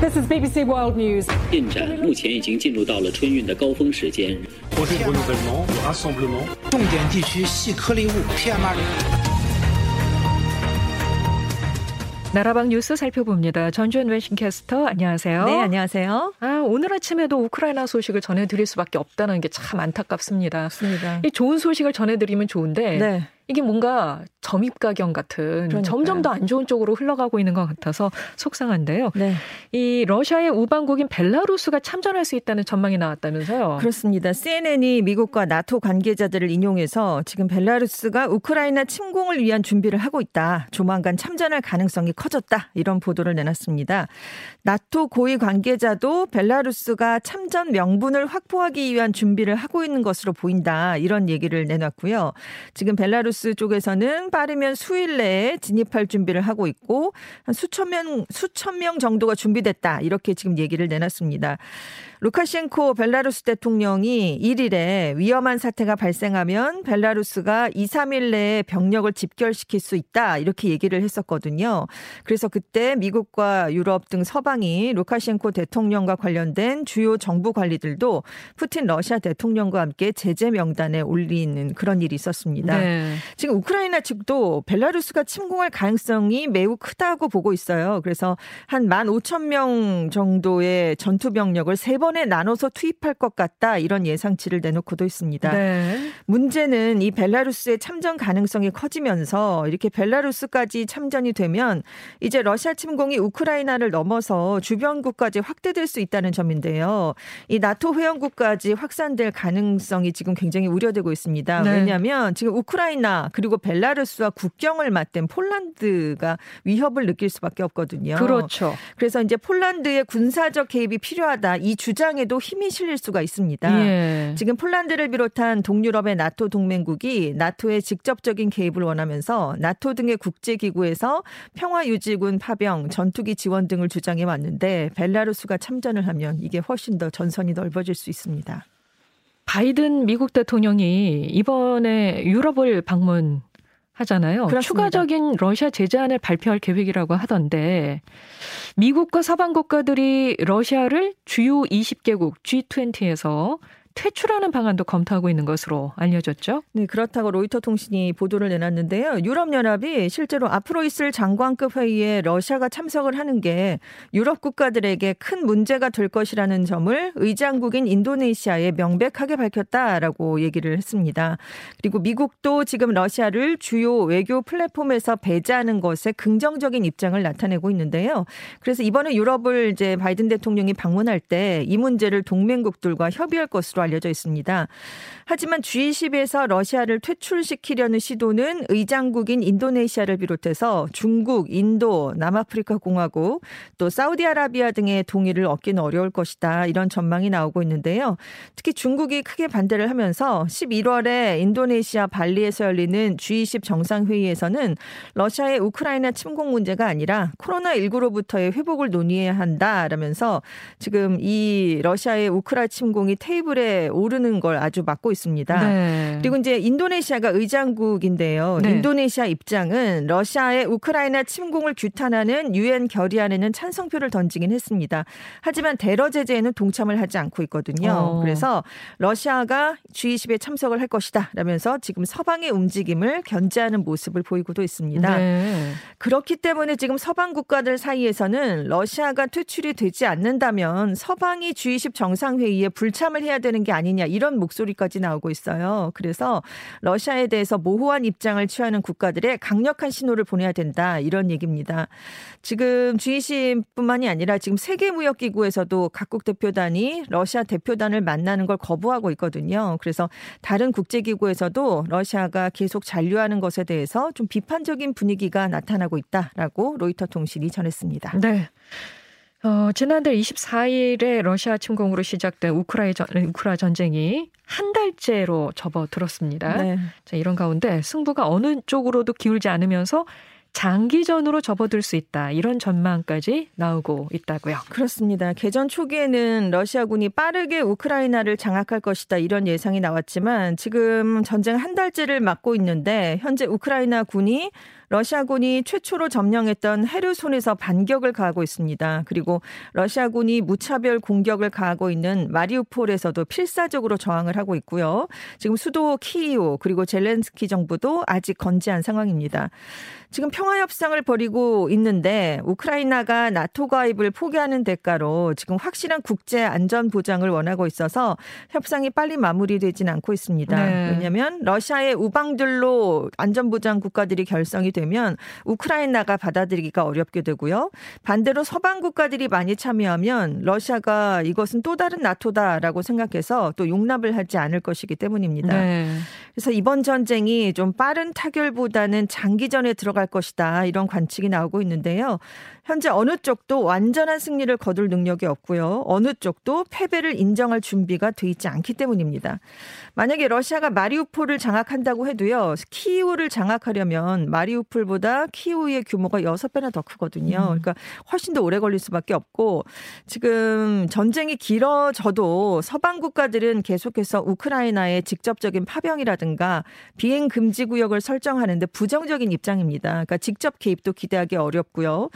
This is BBC World News. 进展目前已经进入到了春运的高峰时间。 projet de renouvellement, de rassemblement. 重点地区细颗粒物 PM2.5。 나라방 뉴스 살펴봅니다. 전주현 웨싱캐스터 안녕하세요. 네, 안녕하세요. 아, 오늘 아침에도 우크라이나 소식을 전해드릴 수밖에 없다는 게 참 안타깝습니다. 맞습니다. 이 좋은 소식을 전해드리면 좋은데 네. 이게 뭔가 점입가경 같은 그러니까요. 점점 더 안 좋은 쪽으로 흘러가고 있는 것 같아서 속상한데요. 네. 이 러시아의 우방국인 벨라루스가 참전할 수 있다는 전망이 나왔다면서요. 그렇습니다. CNN이 미국과 나토 관계자들을 인용해서 지금 벨라루스가 우크라이나 침공을 위한 준비를 하고 있다. 조만간 참전할 가능성이 커졌다. 이런 보도를 내놨습니다. 나토 고위 관계자도 벨라루스가 참전 명분을 확보하기 위한 준비를 하고 있는 것으로 보인다. 이런 얘기를 내놨고요. 지금 벨라루스 쪽에서는 빠르면 수일 내에 진입할 준비를 하고 있고 한 수천 명 수천 명 정도가 준비됐다. 이렇게 지금 얘기를 내놨습니다. 루카셴코 벨라루스 대통령이 1일에 위험한 사태가 발생하면 벨라루스가 2, 3일 내에 병력을 집결시킬 수 있다. 이렇게 얘기를 했었거든요. 그래서 그때 미국과 유럽 등 서방이 루카셴코 대통령과 관련된 주요 정부 관리들도 푸틴 러시아 대통령과 함께 제재 명단에 올리는 그런 일이 있었습니다. 네. 지금 우크라이나 측도 벨라루스가 침공할 가능성이 매우 크다고 보고 있어요. 그래서 한 15,000명 정도의 전투 병력을 세 번에 나눠서 투입할 것 같다 이런 예상치를 내놓고도 있습니다. 네. 문제는 이 벨라루스의 참전 가능성이 커지면서 이렇게 벨라루스까지 참전이 되면 이제 러시아 침공이 우크라이나를 넘어서 주변국까지 확대될 수 있다는 점인데요. 이 나토 회원국까지 확산될 가능성이 지금 굉장히 우려되고 있습니다. 네. 왜냐하면 지금 우크라이나 그리고 벨라루스와 국경을 맞댄 폴란드가 위협을 느낄 수밖에 없거든요. 그렇죠. 그래서 이제 폴란드의 군사적 개입이 필요하다 이 주장에도 힘이 실릴 수가 있습니다. 예. 지금 폴란드를 비롯한 동유럽의 나토 동맹국이 나토의 직접적인 개입을 원하면서 나토 등의 국제기구에서 평화유지군 파병, 전투기 지원 등을 주장해 왔는데 벨라루스가 참전을 하면 이게 훨씬 더 전선이 넓어질 수 있습니다. 바이든 미국 대통령이 이번에 유럽을 방문 하잖아요. 그렇습니다. 추가적인 러시아 제재안을 발표할 계획이라고 하던데 미국과 서방 국가들이 러시아를 주요 20개국 G20에서 퇴출하는 방안도 검토하고 있는 것으로 알려졌죠. 네, 그렇다고 로이터 통신이 보도를 내놨는데요. 유럽 연합이 실제로 앞으로 있을 장관급 회의에 러시아가 참석을 하는 게 유럽 국가들에게 큰 문제가 될 것이라는 점을 의장국인 인도네시아에 명백하게 밝혔다라고 얘기를 했습니다. 그리고 미국도 지금 러시아를 주요 외교 플랫폼에서 배제하는 것에 긍정적인 입장을 나타내고 있는데요. 그래서 이번에 유럽을 이제 바이든 대통령이 방문할 때 이 문제를 동맹국들과 협의할 것으로 알려져 있습니다. 하지만 G20에서 러시아를 퇴출시키려는 시도는 의장국인 인도네시아를 비롯해서 중국, 인도, 남아프리카 공화국, 또 사우디아라비아 등의 동의를 얻기는 어려울 것이다. 이런 전망이 나오고 있는데요. 특히 중국이 크게 반대를 하면서 11월에 인도네시아 발리에서 열리는 G20 정상회의에서는 러시아의 우크라이나 침공 문제가 아니라 코로나19로부터의 회복을 논의해야 한다라면서 지금 이 러시아의 우크라 침공이 테이블에 오르는 걸 아주 막고 있습니다. 네. 그리고 이제 인도네시아가 의장국인데요. 네. 인도네시아 입장은 러시아의 우크라이나 침공을 규탄하는 유엔 결의안에는 찬성표를 던지긴 했습니다. 하지만 대러 제재에는 동참을 하지 않고 있거든요. 어. 그래서 러시아가 G20에 참석을 할 것이다. 라면서 지금 서방의 움직임을 견제하는 모습을 보이고도 있습니다. 네. 그렇기 때문에 지금 서방 국가들 사이에서는 러시아가 퇴출이 되지 않는다면 서방이 G20 정상회의에 불참을 해야 되는 게 아니냐 이런 목소리까지 나오고 있어요. 그래서 러시아에 대해서 모호한 입장을 취하는 국가들의 강력한 신호를 보내야 된다 이런 얘기입니다. 지금 G20뿐만이 아니라 지금 세계무역기구에서도 각국 대표단이 러시아 대표단을 만나는 걸 거부하고 있거든요. 그래서 다른 국제기구에서도 러시아가 계속 잔류하는 것에 대해서 좀 비판적인 분위기가 나타나고 있다라고 로이터 통신이 전했습니다. 네. 어, 지난달 24일에 러시아 침공으로 시작된 우크라이 전, 우크라 전쟁이 한 달째로 접어들었습니다. 네. 자, 이런 가운데 승부가 어느 쪽으로도 기울지 않으면서 장기전으로 접어들 수 있다. 이런 전망까지 나오고 있다고요. 그렇습니다. 개전 초기에는 러시아군이 빠르게 우크라이나를 장악할 것이다 이런 예상이 나왔지만 지금 전쟁 한 달째를 맞고 있는데 현재 우크라이나 군이 러시아군이 최초로 점령했던 헤르손에서 반격을 가하고 있습니다. 그리고 러시아군이 무차별 공격을 가하고 있는 마리우폴에서도 필사적으로 저항을 하고 있고요. 지금 수도 키이우 그리고 젤렌스키 정부도 아직 건재한 상황입니다. 지금 평화 협상을 벌이고 있는데 우크라이나가 나토 가입을 포기하는 대가로 지금 확실한 국제 안전 보장을 원하고 있어서 협상이 빨리 마무리되진 않고 있습니다. 네. 왜냐하면 러시아의 우방들로 안전 보장 국가들이 결성이 되면 우크라이나가 받아들이기가 어렵게 되고요. 반대로 서방 국가들이 많이 참여하면 러시아가 이것은 또 다른 나토다라고 생각해서 또 용납을 하지 않을 것이기 때문입니다. 네. 그래서 이번 전쟁이 좀 빠른 타결보다는 장기전에 들어갈 것이 다 이런 관측이 나오고 있는데요. 현재 어느 쪽도 완전한 승리를 거둘 능력이 없고요. 어느 쪽도 패배를 인정할 준비가 돼 있지 않기 때문입니다. 만약에 러시아가 마리우폴을 장악한다고 해도요. 키우를 장악하려면 마리우폴보다 키우의 규모가 6배나 더 크거든요. 음. 그러니까 훨씬 더 오래 걸릴 수밖에 없고 지금 전쟁이 길어져도 서방 국가들은 계속해서 우크라이나의 직접적인 파병이라든가 비행 금지 구역을 설정하는데 부정적인 입장입니다. 그러니까 직접 개입도 기대하기 어렵고요.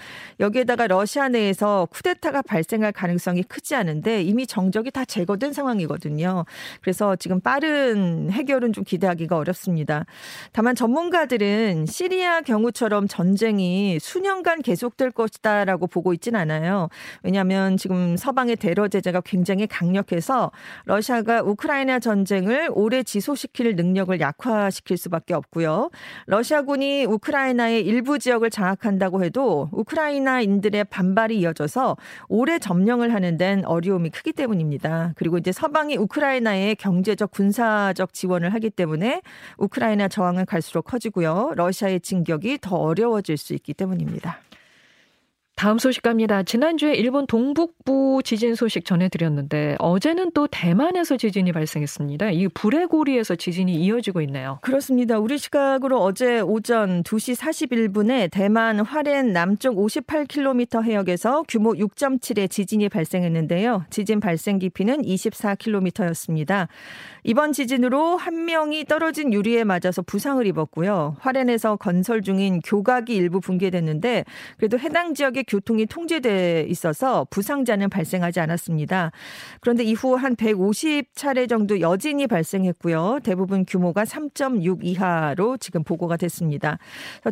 여기에다가 러시아 내에서 쿠데타가 발생할 가능성이 크지 않은데 이미 정적이 다 제거된 상황이거든요. 그래서 지금 빠른 해결은 좀 기대하기가 어렵습니다. 다만 전문가들은 시리아 경우처럼 전쟁이 수년간 계속될 것이다라고 보고 있진 않아요. 왜냐하면 지금 서방의 대러 제재가 굉장히 강력해서 러시아가 우크라이나 전쟁을 오래 지속시킬 능력을 약화시킬 수밖에 없고요. 러시아군이 우크라이나의 일부 지역을 장악한다고 해도 우크라이나 우크라이나인들의 반발이 이어져서 오래 점령을 하는 데는 어려움이 크기 때문입니다. 그리고 이제 서방이 우크라이나에 경제적 군사적 지원을 하기 때문에 우크라이나 저항은 갈수록 커지고요. 러시아의 진격이 더 어려워질 수 있기 때문입니다. 다음 소식 갑니다. 지난주에 일본 동북부 지진 소식 전해드렸는데 어제는 또 대만에서 지진이 발생했습니다. 이 불의 고리에서 지진이 이어지고 있네요. 그렇습니다. 우리 시각으로 어제 오전 2시 41분에 대만 화롄 남쪽 58km 해역에서 규모 6.7의 지진이 발생했는데요. 지진 발생 깊이는 24km였습니다. 이번 지진으로 한 명이 떨어진 유리에 맞아서 부상을 입었고요. 화롄에서 건설 중인 교각이 일부 붕괴됐는데 그래도 해당 지역의 교통이 통제돼 있어서 부상자는 발생하지 않았습니다. 그런데 이후 한 150차례 정도 여진이 발생했고요. 대부분 규모가 3.6 이하로 지금 보고가 됐습니다.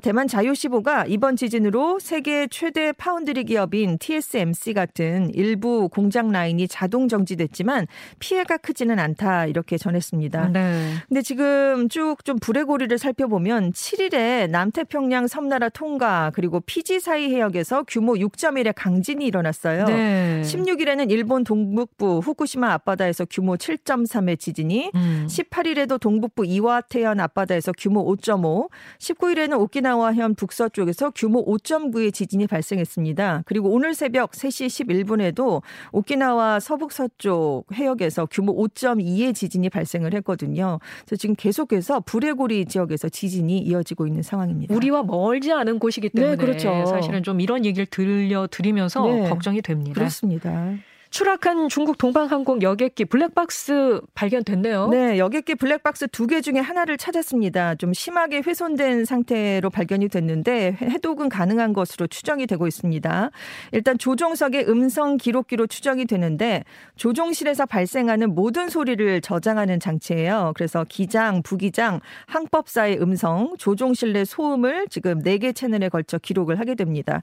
대만 자유시보가 이번 지진으로 세계 최대 파운드리 기업인 TSMC 같은 일부 공장 라인이 자동 정지됐지만 피해가 크지는 않다 이렇게 전했습니다. 네. 근데 지금 쭉 좀 불의 고리를 살펴보면 7일에 남태평양 섬나라 통과 그리고 피지 사이 해역에서 규모 6.1의 강진이 일어났어요. 네. 16일에는 일본 동북부 후쿠시마 앞바다에서 규모 7.3의 지진이 음. 18일에도 동북부 이와테현 앞바다에서 규모 5.5, 19일에는 오키나와현 북서쪽에서 규모 5.9의 지진이 발생했습니다. 그리고 오늘 새벽 3시 11분에도 오키나와 서북서쪽 해역에서 규모 5.2의 지진이 발생을 했거든요. 그래서 지금 계속해서 불의고리 지역에서 지진이 이어지고 있는 상황입니다. 우리와 멀지 않은 곳이기 때문에 네, 그렇죠. 사실은 좀 이런 얘기를 들려드리면서 네, 걱정이 됩니다. 그렇습니다. 추락한 중국 동방항공 여객기 블랙박스 발견됐네요. 네, 여객기 블랙박스 두 개 중에 하나를 찾았습니다. 좀 심하게 훼손된 상태로 발견이 됐는데 해독은 가능한 것으로 추정이 되고 있습니다. 일단 조종석의 음성 기록기로 추정이 되는데 조종실에서 발생하는 모든 소리를 저장하는 장치예요. 그래서 기장, 부기장, 항법사의 음성, 조종실 내 소음을 지금 네 개 채널에 걸쳐 기록을 하게 됩니다.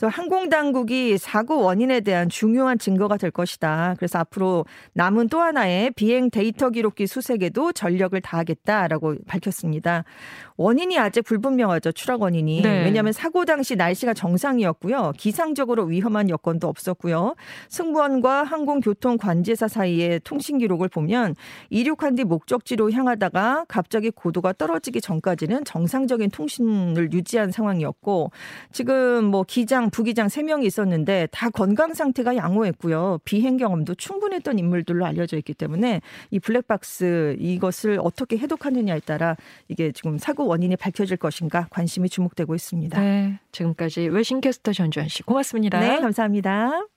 항공 당국이 사고 원인에 대한 중요한 증거가 될 것이다. 그래서 앞으로 남은 또 하나의 비행 데이터 기록기 수색에도 전력을 다하겠다라고 밝혔습니다. 원인이 아직 불분명하죠. 추락 원인이. 네. 왜냐하면 사고 당시 날씨가 정상이었고요. 기상적으로 위험한 여건도 없었고요. 승무원과 항공교통 관제사 사이의 통신 기록을 보면 이륙한 뒤 목적지로 향하다가 갑자기 고도가 떨어지기 전까지는 정상적인 통신을 유지한 상황이었고 지금 뭐 기장, 부기장 3명이 있었는데 다 건강 상태가 양호했고요. 비행 경험도 충분했던 인물들로 알려져 있기 때문에 이 블랙박스 이것을 어떻게 해독하느냐에 따라 이게 지금 사고 원인이 밝혀질 것인가 관심이 주목되고 있습니다. 네, 지금까지 외신캐스터 전주현 씨 고맙습니다. 네, 감사합니다.